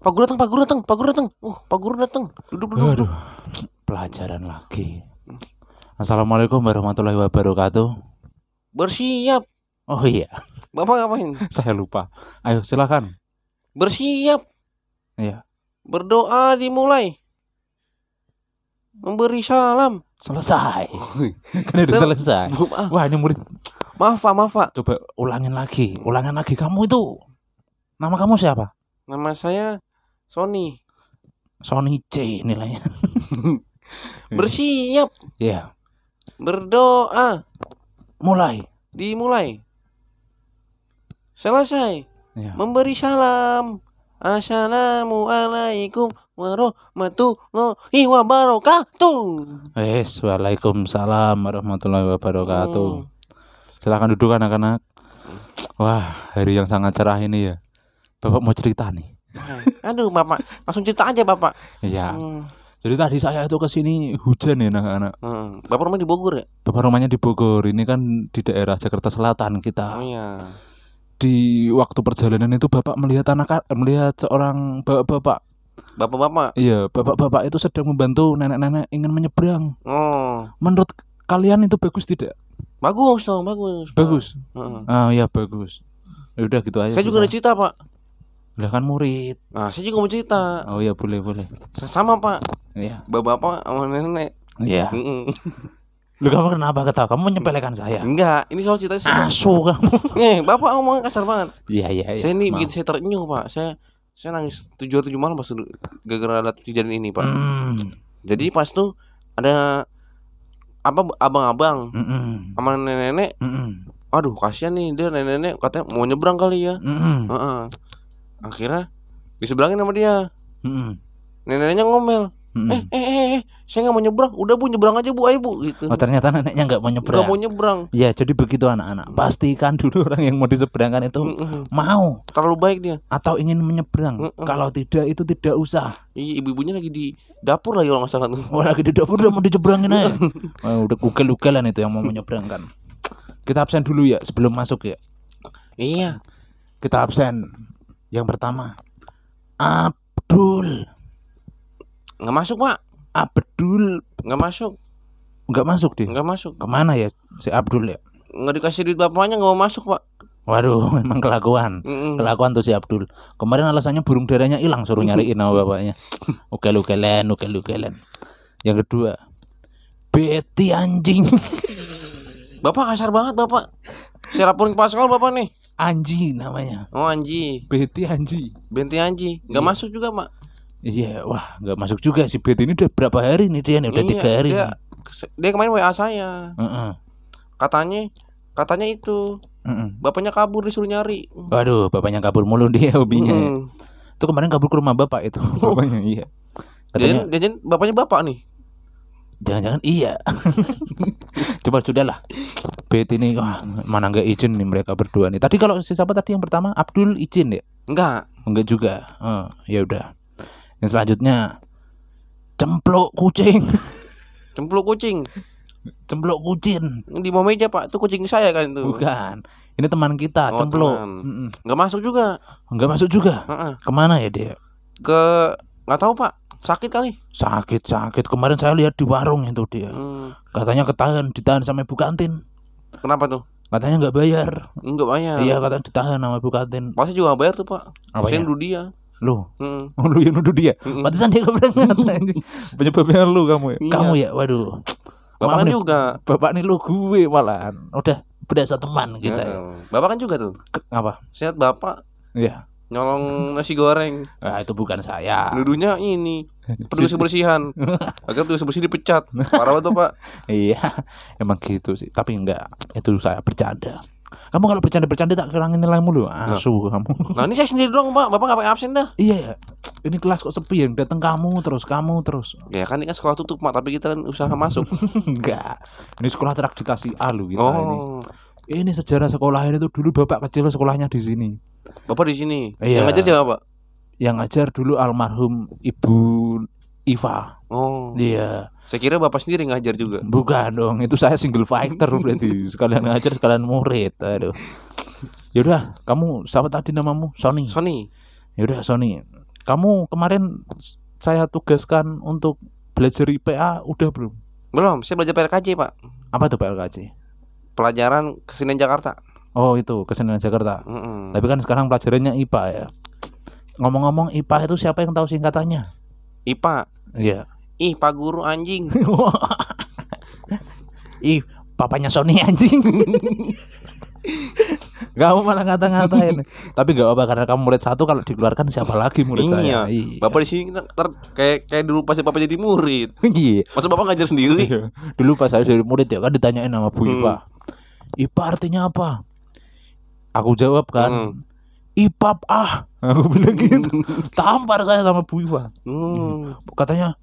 Pak Guru datang, Pak Guru datang, Pak Guru datang. Oh, Pak Guru datang. Duduk, duduk, duduk. Aduh, pelajaran lagi. Assalamualaikum warahmatullahi wabarakatuh. Bersiap. Oh iya, Bapak ngapain? saya lupa. Ayo silakan. Bersiap. Iya. Berdoa dimulai. Memberi salam. Selesai. kan udah Sel- selesai. Ah, Wah ini murid. Maaf, Pak, maaf, Pak. Coba ulangin lagi, ulangin lagi. Kamu itu nama kamu siapa? Nama saya Sony. Sony C nilainya. Bersiap. Iya. Berdoa. Mulai. Dimulai. Selesai. Iya. Memberi salam. Assalamualaikum warahmatullahi wabarakatuh. Wes, waalaikumsalam warahmatullahi wabarakatuh. Hmm. Silakan duduk anak-anak. Wah, hari yang sangat cerah ini ya. Bapak mau cerita nih. Aduh, Bapak. Langsung cerita aja, Bapak. Iya. Hmm. Jadi tadi saya itu ke sini hujan ya anak-anak. Hmm. Bapak rumah di Bogor ya? Bapak rumahnya di Bogor. Ini kan di daerah Jakarta Selatan Oh kita. iya. Di waktu perjalanan itu Bapak melihat anak melihat seorang bapak-bapak. Bapak-bapak. Iya, bapak-bapak itu sedang membantu nenek-nenek ingin menyeberang. Oh, Menurut kalian itu bagus tidak? bagus dong, bagus. Bagus. Heeh. Ah, iya bagus. Ya udah gitu aja. Saya juga ada cerita, Pak. Udah kan murid. Nah, saya juga mau cerita. Oh iya boleh boleh. Sama, Pak. Iya. Bapak-bapak sama nenek. Iya. Lu kamu kenapa ketawa? Kamu menyepelekan saya. Enggak, ini soal cerita saya. Asu kamu. Eh, Bapak ngomong kasar banget. Iya iya iya. saya ini Maaf. begitu saya terenyuh, Pak. Saya saya nangis tujuh tujuh malam pas gara-gara ada kejadian ini, Pak. Hmm. Jadi pas tuh ada apa abang-abang Mm-mm. sama nenek-nenek. Mm-mm. Aduh, kasihan nih dia nenek-nenek katanya mau nyebrang kali ya. Heeh. Akhirnya diseberangin sama dia. Mm-mm. Nenek-neneknya ngomel. Mm-mm. Eh, eh, eh, eh, saya nggak mau nyebrang. Udah bu, nyebrang aja bu, ayo bu, gitu. Oh ternyata neneknya nggak mau Nggak nyebrang. mau nyebrang. Ya jadi begitu anak-anak. Pastikan dulu orang yang mau diseberangkan itu Mm-mm. mau Terlalu baik dia. atau ingin menyeberang. Mm-mm. Kalau tidak itu tidak usah. Iya, ibu-ibunya lagi di dapur lagi nggak salah tuh. Oh lagi di dapur udah mau dijebrangin aja. Oh, udah google-googlean itu yang mau menyeberangkan. Kita absen dulu ya sebelum masuk ya. Iya. Kita absen. Yang pertama Abdul. Nggak masuk pak. Abdul Nggak masuk. nggak masuk deh. Nggak masuk. Ke mana ya si Abdul ya? Nggak dikasih duit bapaknya nggak mau masuk pak. Waduh, memang kelakuan. Mm-mm. Kelakuan tuh si Abdul. Kemarin alasannya burung darahnya hilang suruh nyariin sama bapaknya. Ukel-ukelan, ukel-ukelan. Yang kedua, Betty anjing. Bapak kasar banget bapak. Saya laporin ke pas sekolah bapak nih. Anji namanya. Oh Anji, Betty Anji. Benti Anji. Nggak Iya. masuk juga pak. Iya, wah nggak masuk juga si Betty ini udah berapa hari nih dia nih? Udah Iya, tiga hari. Dia, nih. dia kemarin WA saya. Heeh, Katanya, katanya itu heeh. bapaknya kabur disuruh nyari. Waduh, bapaknya kabur mulu dia hobinya. ya. Mm-mm. Itu kemarin kabur ke rumah bapak itu. Bapaknya iya. Katanya Dia, dia, bapaknya bapak nih. jangan-jangan iya. Coba sudahlah. Betty ini wah, mana nggak izin nih mereka berdua nih. Tadi kalau si siapa tadi yang pertama Abdul izin ya? Enggak. Enggak juga. Oh, ya udah. Yang selanjutnya cemplok kucing. Cempluk kucing. cemplok kucing. Di bawah meja pak. Itu kucing saya kan itu. Bukan. Ini teman kita, Oh. Mm-mm. Nggak masuk juga. Enggak masuk juga. Heeh. Ke mana ya dia? Ke nggak tahu pak. Sakit kali. Sakit, sakit. Kemarin saya lihat di warung itu dia. Hmm. Katanya ketahan, ditahan sama ibu kantin. Kenapa tuh? Katanya nggak bayar. Enggak banyak. Iya, katanya ditahan sama ibu kantin. Pasti juga nggak bayar tuh pak. Apa ya? nuduh dia. Lu, Hmm. lu yang nuduh dia. Mm-mm. Pantesan dia keberangkat. Penyebabnya lu kamu ya. Iya. Kamu ya, waduh. Bapak Maaf kan nih, juga. Bapak nih lu gue malahan. Udah berasa teman kita ya. Bapak kan juga tuh. Ke- apa? Lihat bapak Iya. Nyolong nasi goreng. Nah, itu bukan saya. Nuduhnya ini petugas kebersihan. Agar petugas kebersihan dipecat. Parah banget pak. Iya, emang gitu sih. Tapi enggak, itu saya bercanda. Kamu kalau bercanda-bercanda tak kurangin nilai mulu. Asu kamu. Nah ini saya sendiri doang pak. Bapak nggak pakai absen dah. iya ya. Ini kelas kok sepi yang datang kamu terus, kamu terus. Ya kan ini kan sekolah tutup pak. Tapi kita kan usaha masuk. enggak. Ini sekolah terakreditasi A lu kita ini. oh. Ini sejarah sekolah ini tuh dulu bapak kecil sekolahnya di sini. Bapak di sini. Iya. Yang ngajar siapa pak? Yang ngajar dulu almarhum Ibu Iva. Oh. Iya. Saya kira bapak sendiri ngajar juga. Bukan dong, itu saya single fighter berarti. Sekalian ngajar, sekalian murid. Aduh. Yaudah, kamu siapa tadi namamu? Sony. Sony. Ya udah Sony, kamu kemarin saya tugaskan untuk belajar IPA udah belum? Belum, saya belajar PRKJ, Pak. Apa tuh PLKC? Pelajaran kesenian Jakarta. Oh itu kesenian Jakarta. Mm-mm. Tapi kan sekarang pelajarannya IPA ya. Ngomong-ngomong IPA itu siapa yang tahu singkatannya? IPA. Iya. Ih, Pak Guru anjing. Ih, papanya Sony anjing. Kamu malah ngata-ngatain. Tapi gak apa karena kamu murid satu kalau dikeluarkan siapa lagi murid Iya. saya? Iya. Bapak di sini ntar kayak kayak dulu pas Bapak jadi murid. Iya. Masa Bapak ngajar sendiri? Iya. Dulu pas saya jadi murid ya kan ditanyain sama Bu Hmm. Ipa. Ipa artinya apa? Aku jawab kan. Hmm. Ipap ah. Aku bilang gitu. Tampar saya sama Bu Ipa. Hmm. Katanya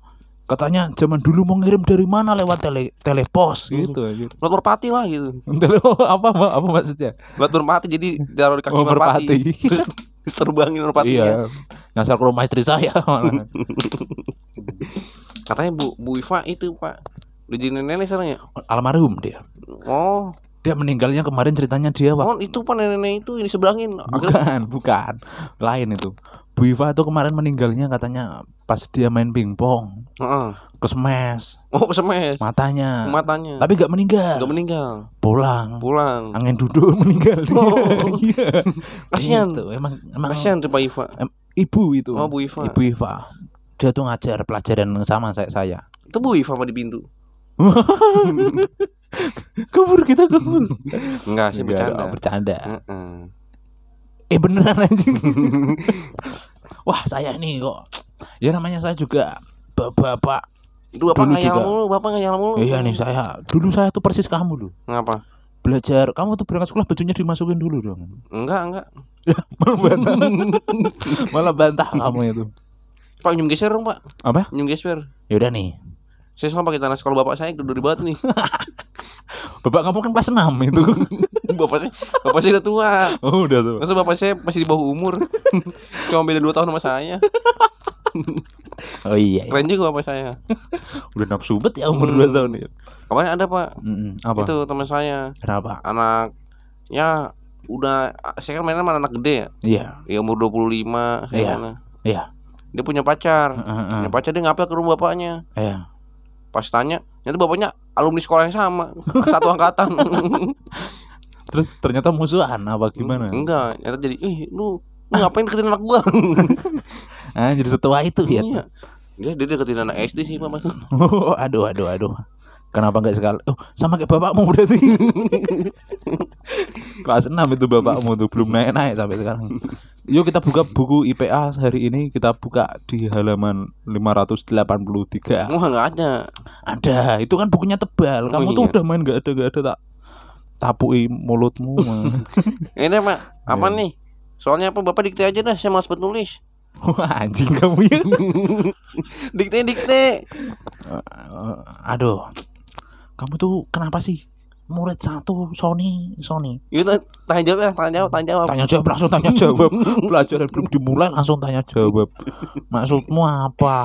katanya zaman dulu mau ngirim dari mana lewat tele telepos Hmm. gitu aja. Lot merpati lah gitu. Telepos apa apa, apa maksudnya? Lot merpati jadi taruh di kaki Oh, merpati. merpati. Terus terus terbangin merpatinya. Iya. Nyasar ke rumah istri saya malah. Katanya Bu Bu Iva itu, Pak. Udah jadi nenek sekarang ya? Almarhum dia. Oh, Dia meninggalnya kemarin ceritanya dia waktu oh itu Pak nenek itu ini sebelangin. Bukan, bukan. Lain itu. Bu Iva tuh kemarin meninggalnya katanya pas dia main pingpong, Heeh. ke smash Oh, kesemes. matanya. Matanya. Tapi gak meninggal. Enggak meninggal. Pulang. Pulang. Angin duduk meninggal. Oh. Iya. Kasihan. Gitu. Emang emang Kasihan tuh Pak Iva. ibu itu. Oh, Bu Iva. Ibu Iva. Dia tuh ngajar pelajaran sama saya saya. Itu Bu Iva apa di pintu? kabur kita kabur. Enggak sih Enggak, bercanda. oh, bercanda. Heeh. Eh beneran anjing. Wah, saya ini kok. Ya namanya saya juga bapak-bapak. Itu Bapak Dulu ngayal juga. mulu, Bapak ngayal mulu. Iya nih saya. Dulu saya tuh persis kamu dulu. Ngapa? Belajar, kamu tuh berangkat sekolah bajunya dimasukin dulu dong. Enggak, enggak. Malah bantah. Malah bantah kamu itu. Pak minum geser dong, Pak. Apa? Minum geser. Yaudah nih. Saya sama pakai tanah sekolah bapak saya gede banget nih. Bapak kamu kan kelas 6 itu. bapak saya, bapak saya udah tua. oh, udah tuh. Masa bapak saya masih di bawah umur. Cuma beda 2 tahun sama saya. Oh iya. iya. Keren juga bapak saya. Udah nafsu bet ya umur Hmm. 2 tahun ya. Kemarin ada, Pak. Mm-mm. Apa? Itu teman saya. Kenapa? Anak ya udah saya kan mainnya sama anak gede ya. Iya. Ya umur 25 saya Iya. Iya. Dia punya pacar. Heeh, Punya pacar dia ngapel ke rumah bapaknya. Iya. Pas tanya, ternyata bapaknya alumni sekolah yang sama, satu angkatan. Terus ternyata musuhan apa gimana? Enggak, ternyata jadi, ih lu, lu ngapain deketin anak gua? Ah, jadi setua itu ya. Iya. Dia dia deketin anak SD sih Pak Mas. Oh, aduh, aduh, aduh. Kenapa enggak sekali? Oh, sama kayak bapakmu berarti. Kelas 6 itu bapakmu tuh belum naik-naik sampai sekarang. Yuk kita buka buku IPA hari ini kita buka di halaman 583. Wah enggak ada. Ada, itu kan bukunya tebal. Oh, Kamu tuh iya. udah main enggak ada enggak ada tak tapui mulutmu. Ini Pak, apa Iya. nih? Soalnya apa Bapak dikte aja dah, saya malas buat nulis. Wah, anjing kamu ya. dikte dikte. Aduh. Kamu tuh kenapa sih? Murid satu Sony, Sony. Yuk ta- tanya jawab ya, tanya jawab, tanya jawab. Tanya jawab langsung tanya jawab. Pelajaran belum dimulai langsung tanya jawab. Maksudmu apa?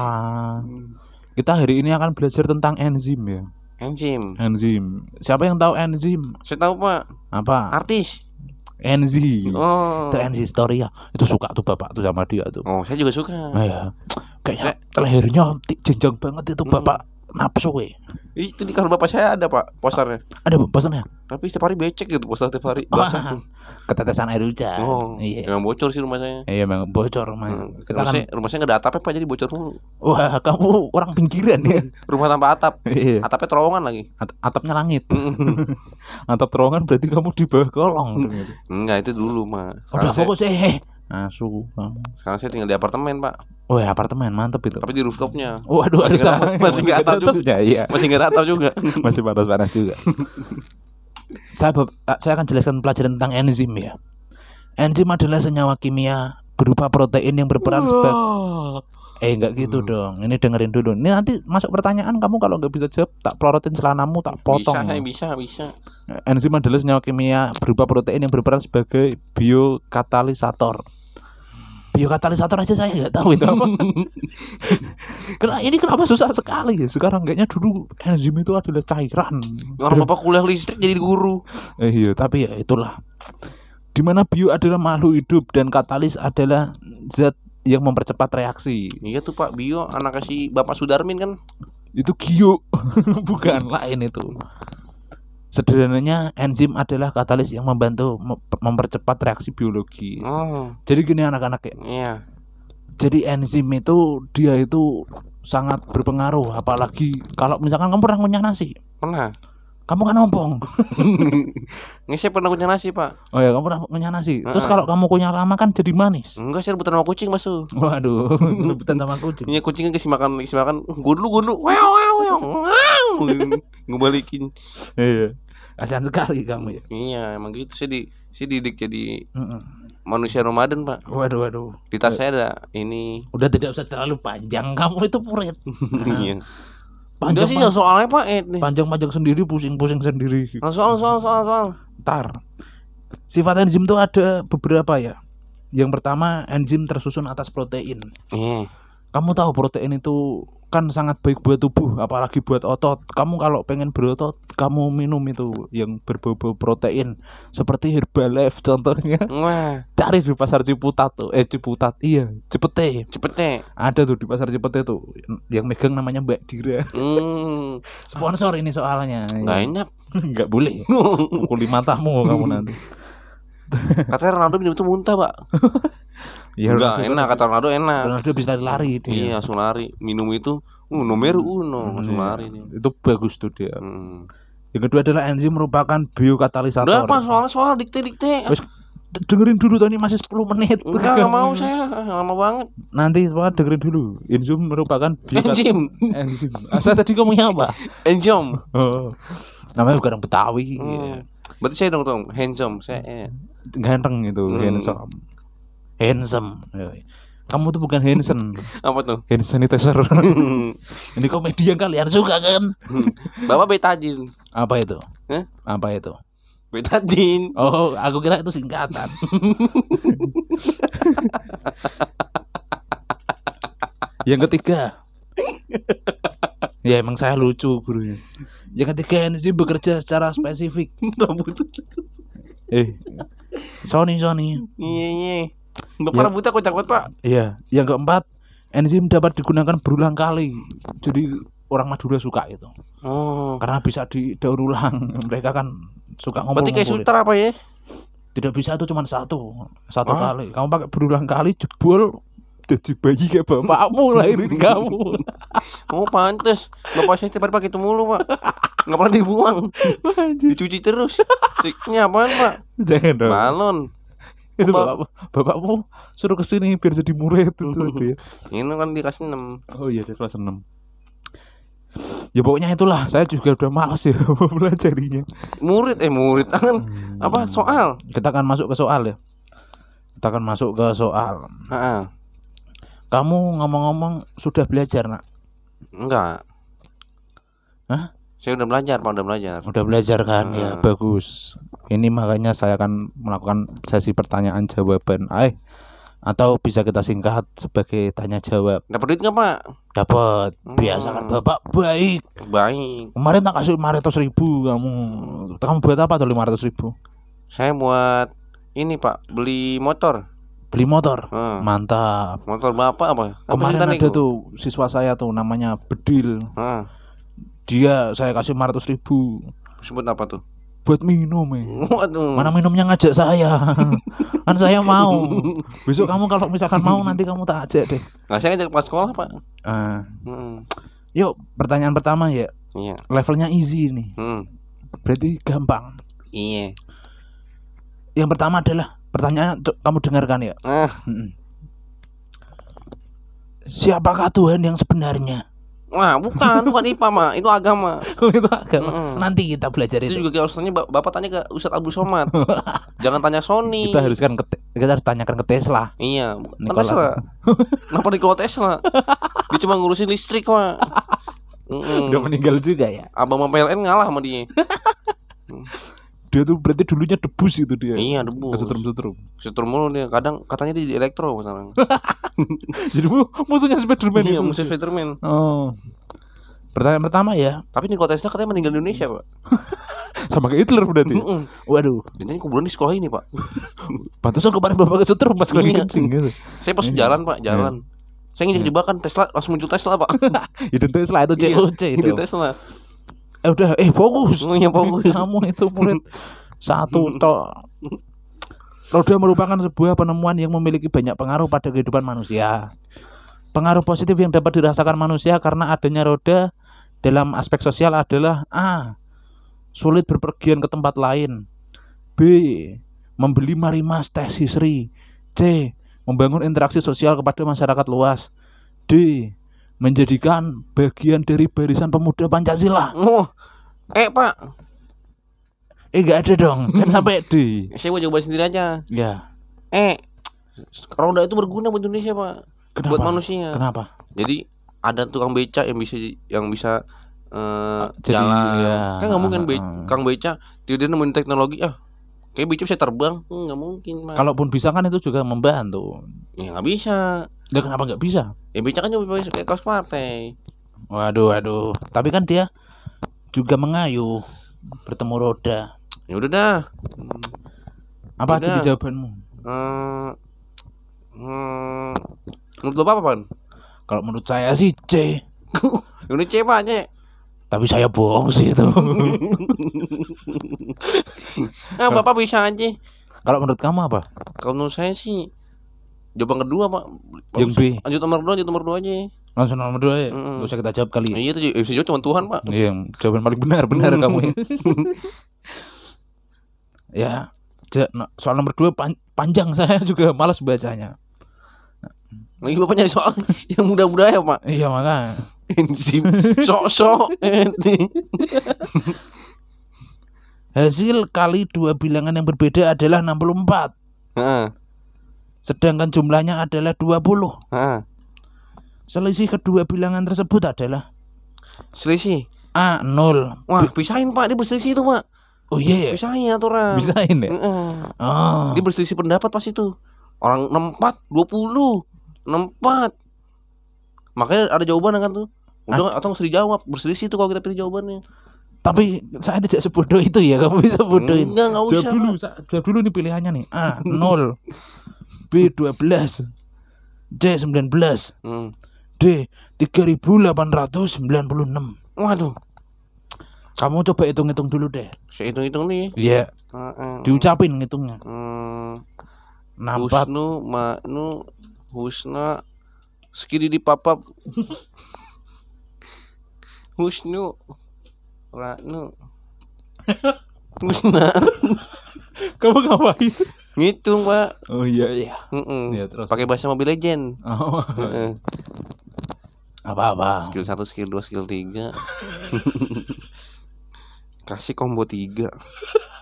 Kita hari ini akan belajar tentang enzim ya. Enzim. Enzim. Siapa yang tahu enzim? Saya tahu Pak, Apa? artis. Enzim. Oh. Itu enzi story ya. Itu suka tuh bapak tuh sama dia tuh. Oh, saya juga suka. Ya. Kayaknya lehernya jenjang banget itu Hmm. bapak nafsu eh. Itu di kamar Bapak saya ada Pak posternya. Ada bosannya? Tapi setiap hari becek gitu poster setiap hari. Basah. ketetesan air hujan. Oh, Iya. Jangan bocor sih rumah saya. Iya memang bocor rumahnya. Hmm. Rumah, kan, saya, rumah saya nggak ada atapnya Pak, jadi bocor mulu. wah kamu orang pinggiran ya. Rumah tanpa atap. Iya. Atapnya terowongan lagi. At- atapnya langit. Atap terowongan berarti kamu di bawah kolong. Enggak, itu dulu, Mas. Udah fokus eh. Asu kamu. sekarang saya tinggal di apartemen, Pak. Oh ya apartemen mantep itu. Tapi di rooftopnya. Waduh, Masih masih sama. nggak- masih nggak tahu juga. Iya. Masih nggak atap juga. Masih panas-panas juga. saya ah, saya akan jelaskan pelajaran tentang enzim ya. Enzim adalah senyawa kimia berupa protein yang berperan sebagai Eh enggak gitu Hmm. dong. Ini dengerin dulu. Ini nanti masuk pertanyaan kamu kalau nggak bisa jawab tak pelorotin celanamu tak potong. Bisa, bisa, bisa. Enzim adalah senyawa kimia berupa protein yang berperan sebagai biokatalisator. Biokatalisator aja saya nggak tahu itu apa. Kenapa ini kenapa susah sekali ya? Sekarang kayaknya dulu enzim itu adalah cairan. Orang bapak kuliah listrik jadi guru. Eh, iya, tapi ya itulah. Di mana bio adalah makhluk hidup dan katalis adalah zat yang mempercepat reaksi. Iya tuh Pak Bio anak si Bapak Sudarmin kan. Itu gio, bukan lain itu. Sederhananya enzim adalah katalis yang membantu mem- mempercepat reaksi biologis. Oh, Jadi gini anak-anak ya. iya. Jadi enzim itu dia itu sangat berpengaruh apalagi kalau misalkan kamu pernah ngunyah nasi. Pernah. Kamu kan ompong. Saya pernah kunyah nasi Pak. Oh ya, kamu pernah ngunyah nasi. Terus Heeh. kalau kamu kunyah lama kan jadi manis. Enggak saya rebutan sama kucing Mas. Waduh, rebutan sama kucing. Iya kucing kan kasih makan kasih makan. Gue dulu gue dulu. Wow wow wow. Iya. Kasihan sekali kamu ya. Iya emang gitu. Saya di saya didik jadi Heeh. manusia nomaden Pak. Waduh, waduh. Di tas saya ada ini. Udah tidak usah terlalu panjang. Kamu itu puret. Iya. Panjang, sih soalnya Pak eh nih. panjang, sendiri, pusing-pusing sendiri. Soal soal soal soal. Ntar. Sifat enzim itu ada beberapa ya. Yang pertama, enzim tersusun atas protein. Iya. Kamu tahu protein itu kan sangat baik buat tubuh, apalagi buat otot. Kamu kalau pengen berotot, kamu minum itu yang berbau-bau protein seperti Herbalife contohnya. Wah, Cari di pasar Ciputat tuh. Eh Ciputat, iya, Cipete. cepet deh. Ada tuh di pasar Cipete tuh. Yang megang namanya Mbak Dira. Hmm, Sponsor ini soalnya. nggak enak. Nggak boleh. Pukuli matamu kamu nanti. Katanya Ronaldo minum itu muntah, Pak. Ya, Enggak, enak kata Ronaldo enak. Ronaldo bisa lari dia. Iya, langsung lari. Minum itu uh nomor uno, langsung Iya. lari dia. Itu bagus tuh dia. Hmm. Yang kedua adalah enzim merupakan biokatalisator. Udah apa soalnya soal dikte-dikte. Wes, d- dengerin dulu Tony masih 10 menit. Enggak, enggak mau saya, lama banget. Nanti semua dengerin dulu. Enzim merupakan biokat- Enzim, enzim. Asal tadi ngomongnya apa? enzim. Oh. Namanya bukan orang Betawi. Hmm. Berarti saya dong dong handsome. Saya eh. Ganteng itu, Hmm. handsome. Handsome. Kamu tuh bukan handsome, apa tuh? hand sanitizer. Ini komedi yang kalian suka kan? Bapak betadin. Apa itu? Hah? Apa itu? Betadin. Oh, aku kira itu singkatan. yang ketiga. ya emang saya lucu gurunya. Yang ketiga enzim bekerja secara spesifik. Eh, Sony Sony. Iya, iya. Ya. Bapak rambutnya kocak-kocak, Pak. Iya, yang keempat enzim dapat digunakan berulang kali. Jadi orang Madura suka itu Oh. karena bisa didaur ulang. Mereka kan suka ngomong. Berarti kayak sutra apa ya? Tidak bisa itu cuma satu, satu Ah. kali. Kamu pakai berulang kali jebol jadi bayi kayak bapakmu lahirin kamu. Oh, pantes. Bapak saya tiap hari pakai itu mulu, Pak. Enggak pernah dibuang. Dicuci terus. Ciknya apaan, Pak? Jangan dong. Balon. itu Bapak- bapak, bapakmu suruh ke sini biar jadi murid itu dia. Ini kan dikasih 6. Oh iya dia kelas 6 Ya pokoknya itulah Saya juga udah males ya Mempelajarinya Murid eh murid kan apa soal? Kita akan masuk ke soal ya Kita akan masuk ke soal Heeh. Kamu ngomong-ngomong Sudah belajar nak Enggak. Hah? Saya udah belajar, Pak, udah belajar. Udah belajar kan ya Ah. Bagus Ini makanya saya akan melakukan Sesi pertanyaan jawaban Eh atau bisa kita singkat sebagai tanya jawab Dapat duit enggak, Pak? dapat biasa kan Hmm. bapak baik Baik. kemarin tak kasih 500 ribu kamu kamu buat apa tuh 500 ribu Saya buat ini, Pak, beli motor. beli motor Heeh. mantap Motor Bapak apa? Kemarin ada niku? tuh siswa saya tuh namanya Bedil Heeh. Dia saya kasih 500 ribu Sebut apa tuh? buat minum eh. Waduh. mana minumnya ngajak saya kan saya mau besok kamu kalau misalkan mau nanti kamu tak ajak deh Nah, saya ngajak pas sekolah, Pak. Ah, Heeh. yuk pertanyaan pertama ya Iya. levelnya easy nih Hmm. berarti gampang Iya. yang pertama adalah pertanyaan kamu dengarkan ya Ah, Mm-mm. siapakah Tuhan yang sebenarnya wah, bukan, bukan IPA, Mak. Itu agama. itu agama Mm-mm. nanti kita belajar Itu itu juga kayak ustaznya Ba- Bapak tanya ke Ustadz Abdul Somad. Jangan tanya Sony. kita harus kan ke kita harus tanyakan ke Tesla Iya, bukan Nikola. Tesla. Kenapa Nikola Tesla? Dia cuma ngurusin listrik, Pak. Mm-mm. udah meninggal juga ya Abang sama PLN ngalah sama dia. dia tuh berarti dulunya debus itu dia Iya, debu. setrum setrum Setrum mulu dia. Kadang katanya dia di elektro sekarang. jadi mu- musuhnya Spiderman Iya, itu musuh Spiderman. oh pertanyaan pertama ya Tapi Nikola Tesla katanya meninggal di Indonesia, Pak. Sama kayak Hitler berarti. Mm-mm. Waduh, Dan ini kuburan di sekolah ini pak. pantesan kemarin bapak kesetrum pas lagi Iya. kencing gitu. Saya pas Iya. jalan pak, jalan. Saya Iya. jebakan Tesla langsung muncul Tesla pak. Itu Tesla itu Iya, COC itu. Itu Tesla. Eh udah, eh fokus. Iya, fokus. Kamu itu murid satu tok. Roda merupakan sebuah penemuan yang memiliki banyak pengaruh pada kehidupan manusia. Pengaruh positif yang dapat dirasakan manusia karena adanya roda dalam aspek sosial adalah A. Sulit berpergian ke tempat lain. B. Membeli marimas tes hisri. C. Membangun interaksi sosial kepada masyarakat luas. D. Menjadikan bagian dari barisan pemuda Pancasila. Oh, eh pak, Eh gak ada dong, kan sampai D. saya mau coba sendiri aja. Ya, Eh, roda itu berguna buat Indonesia pak, kenapa? buat manusia. Kenapa? Jadi ada tukang beca yang bisa yang bisa eh, Jadi, jalan. ya. Kan nggak mungkin be kang beca dia nemuin teknologi ah. Kayak beca bisa terbang, Hmm, nggak mungkin pak. Kalaupun bisa kan itu juga membantu. ya nggak bisa. Ya kenapa nggak bisa? Ya beca kan bisa kayak kaos partai. Waduh, waduh. Tapi kan dia juga mengayuh bertemu roda. Ya udah dah. Hmm, Apa Udah. jadi jawabanmu? eh, hmm, menurut bapak apa? Pan? Kalau menurut saya sih C. Ini C pak C. Tapi saya bohong sih itu. Ah bapak bisa aja. Kalau menurut kamu apa? Kalau menurut saya sih jawaban kedua pak. Yang B. Lanjut nomor dua, lanjut nomor dua aja. Langsung nomor dua ya. Mm-mm. Gak usah kita jawab kali. Iya itu yang bisa jawab cuma Tuhan pak. Iya, jawaban paling benar, benar kamu. ya, no- soal nomor dua pan- panjang saya juga malas bacanya. Lagi bapak nyari soal yang mudah-mudah ya pak. Iya makanya. Enzim sok-sok. Hasil kali dua bilangan yang berbeda adalah 64. Heeh. Sedangkan jumlahnya adalah 20. Heeh. Selisih kedua bilangan tersebut adalah Selisih. A 0. Wah, pisahin Pak, dia berselisih itu Pak. Oh iya ya. Pisahin aturan. Bisain ya? Heeh. Oh. Dia berselisih pendapat pas itu. Orang 64, 20, 64. Makanya ada jawaban kan tuh. Udah atau nggak usah dijawab, berselisih itu kalau kita pilih jawabannya. Tapi saya tidak sebodoh itu ya. Kamu bisa bodohin. Enggak, enggak usah. Jawab dulu, jawab dulu nih pilihannya nih. A 0. B 12. C 19. Hmm. D 3896. Waduh, Kamu coba hitung-hitung dulu deh. saya hitung-hitung nih. Iya, Heeh. diucapin ngitungnya. Hmm. 64 Husnu, Maknu, Husna, Skidi di papap. Husnu, Raknu, Husna. Kamu ngapain? Ngitung pak. Oh iya iya. Mm-mm. Iya, terus. Pakai bahasa Mobile Legend. Oh. Heeh. Apa-apa. Skill 1, skill 2, skill 3 Kasih combo 3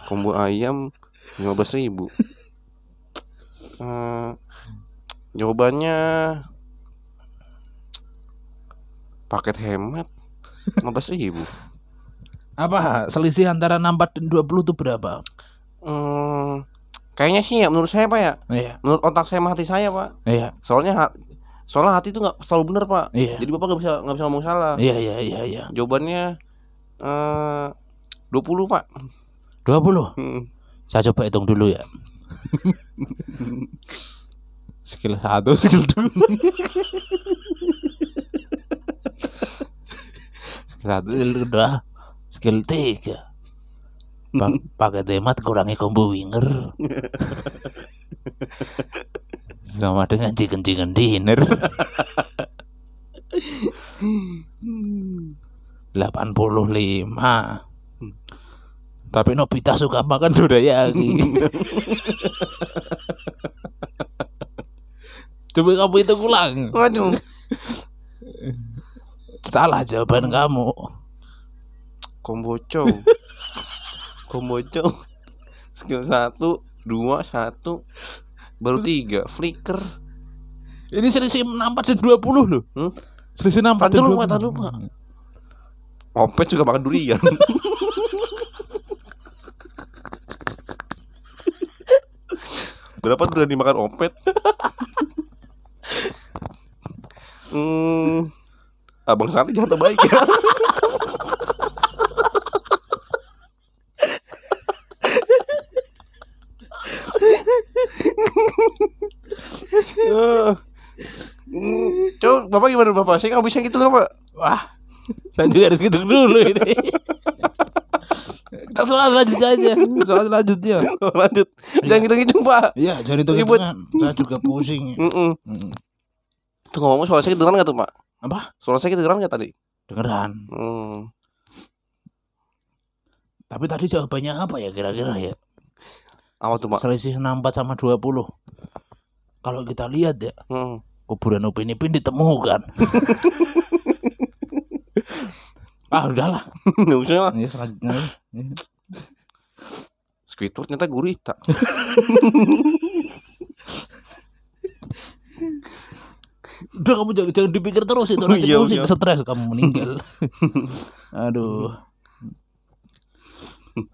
Combo ayam 15 ribu Eh, Jawabannya Paket hemat 15 ribu Apa selisih antara 64 dan 20 itu berapa? Hmm, Kayaknya sih ya menurut saya pak ya Iya, Menurut otak saya sama hati saya pak iya, Soalnya ha- Soalnya hati itu nggak selalu benar pak iya. Jadi bapak nggak bisa nggak bisa ngomong salah Iya, iya, iya, iya. Jawabannya eh 20 pak 20. Hmm. Saya coba hitung dulu ya. skill 1, skill 2. skill 1, skill 2, skill 3. Pa pakai temat kurangi combo winger. Sama dengan chicken chicken dinner. 85. Tapi Nobita suka makan dorayaki. Coba kamu itu ulang. Waduh Salah jawaban kamu. Komboco Komboco Skill 1 2 1 Baru 3 Flicker Ini selisih 64 dan 20 loh. Hmm? Selisih 64 Tahan dan dulu, 20. Pak, tahan dulu, Pak. Opet juga makan durian Berapa berani makan opet? hmm, abang sana jangan terbaik ya Cuk, bapak gimana bapak? Saya nggak bisa gitu nggak pak? Wah, saya juga harus gitu dulu ini. Kita soal lanjut aja, soal lanjutnya. Lanjut, jangan hitung hitung pak. Iya, jangan hitung hitungan. Saya juga pusing. Tunggu. Mm. Tuh ngomong soal saya dengar nggak tuh pak? Apa? Suara saya kedengeran nggak tadi? Dengeran. Hmm. Tapi tadi jawabannya apa ya kira-kira ya? Apa tuh pak? Selisih 64 sama 20. Kalau kita lihat ya, Hmm. kuburan Upin Ipin ditemukan. ah, udahlah. Nggak usah lah. Ya selanjutnya. Squidward ternyata gurita. Udah kamu jangan, jangan dipikir terus itu nanti Iya, pusing iya. stres kamu meninggal. Aduh.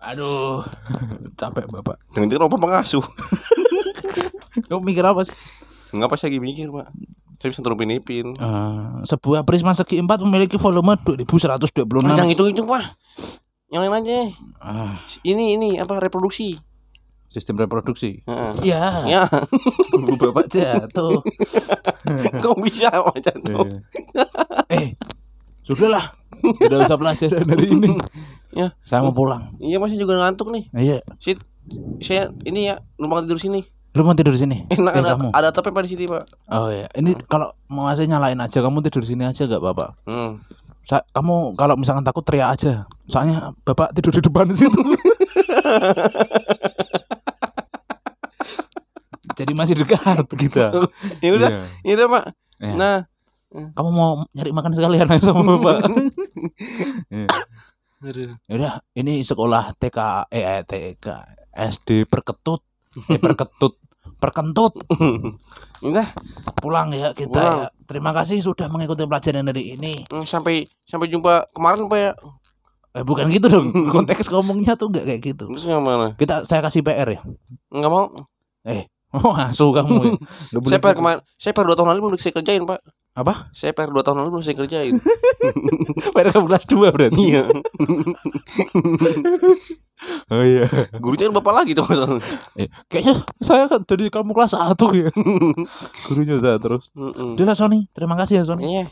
Aduh. Capek Bapak. Dengan itu apa pengasuh? Kamu mikir apa sih? Nggak pas saya lagi mikir pak. Saya bisa turun pinipin. Eh, sebuah prisma segi empat memiliki volume 2126. Nah, yang hitung hitung pak. Yang lain aja. Ah, Ini ini apa reproduksi? Sistem reproduksi. Heeh. Iya. Ya, Bapak jatuh. kok bisa macam tuh? eh, sudahlah. Tidak usah pelajaran dari ini. Ya. Saya mau pulang. Iya masih juga ngantuk nih. Iya. Sit, saya ini ya numpang tidur sini. Lu mau tidur sini? Enak Eh, ada, kamu. ada tapi pak di sini pak. Oh iya. Ini kalau mau AC nyalain aja kamu tidur sini aja gak Bapak? Hmm. Sa- kamu kalau misalkan takut teriak aja. Soalnya Bapak tidur di depan situ. Jadi masih dekat kita. Ya udah, Iya. ya udah pak. Iya. Nah, Kamu mau nyari makan sekalian aja sama Bapak. Iya. Ya udah, ini sekolah TK eh eh, TK SD perketut eh perketut perkentut udah pulang ya kita Pulang. ya. Terima kasih sudah mengikuti pelajaran dari ini. Hmm, sampai sampai jumpa kemarin pak ya. Eh bukan gitu dong. Konteks ngomongnya tuh nggak kayak gitu. Terus yang mana? Kita saya kasih PR ya. Enggak mau. Oh, asuh kamu ya. Nggak boleh Saya per kemarin, saya per dua tahun lalu belum saya kerjain pak. Apa? Saya per dua tahun lalu belum saya kerjain. Ke kelas 2 berarti. iya. Oh iya. Gurunya kan bapak lagi tuh masalahnya. Eh, kayaknya saya kan dari kamu kelas 1 ya. Gurunya saya terus. Mm-mm. Udah lah Sony, terima kasih ya Sony. Iya.